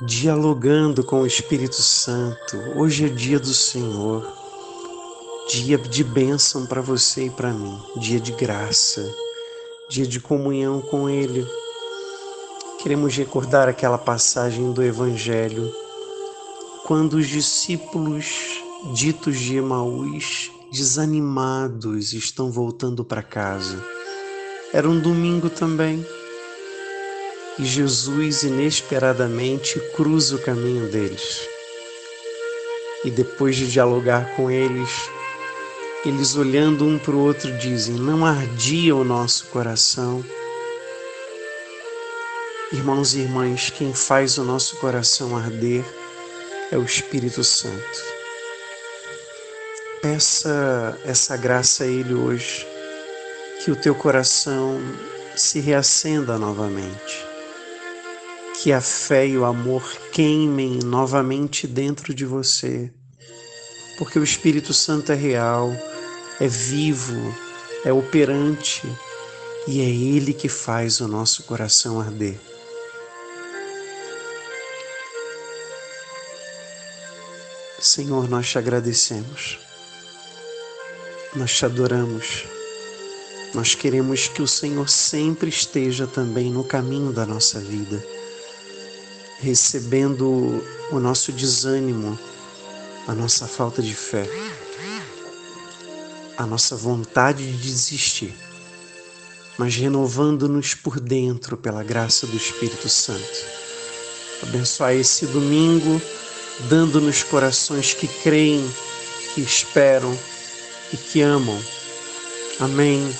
dialogando com o Espírito Santo. Hoje é dia do Senhor, dia de bênção para você e para mim, dia de graça, dia de comunhão com Ele. Queremos recordar aquela passagem do Evangelho, quando os discípulos ditos de Emaús, desanimados, estão voltando para casa. Era um domingo também e Jesus inesperadamente cruza o caminho deles. E depois de dialogar com eles, eles olhando um para o outro dizem: Não ardia o nosso coração. Irmãos e irmãs, quem faz o nosso coração arder é o Espírito Santo. Peça essa graça a Ele hoje, que o teu coração se reacenda novamente que a fé e o amor queimem novamente dentro de você, porque o Espírito Santo é real, é vivo, é operante e é Ele que faz o nosso coração arder. Senhor, nós te agradecemos, nós te adoramos, nós queremos que o Senhor sempre esteja também no caminho da nossa vida recebendo o nosso desânimo, a nossa falta de fé, a nossa vontade de desistir, mas renovando-nos por dentro pela graça do Espírito Santo. Abençoar esse domingo, dando-nos corações que creem, que esperam e que amam. Amém.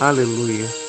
Aleluia.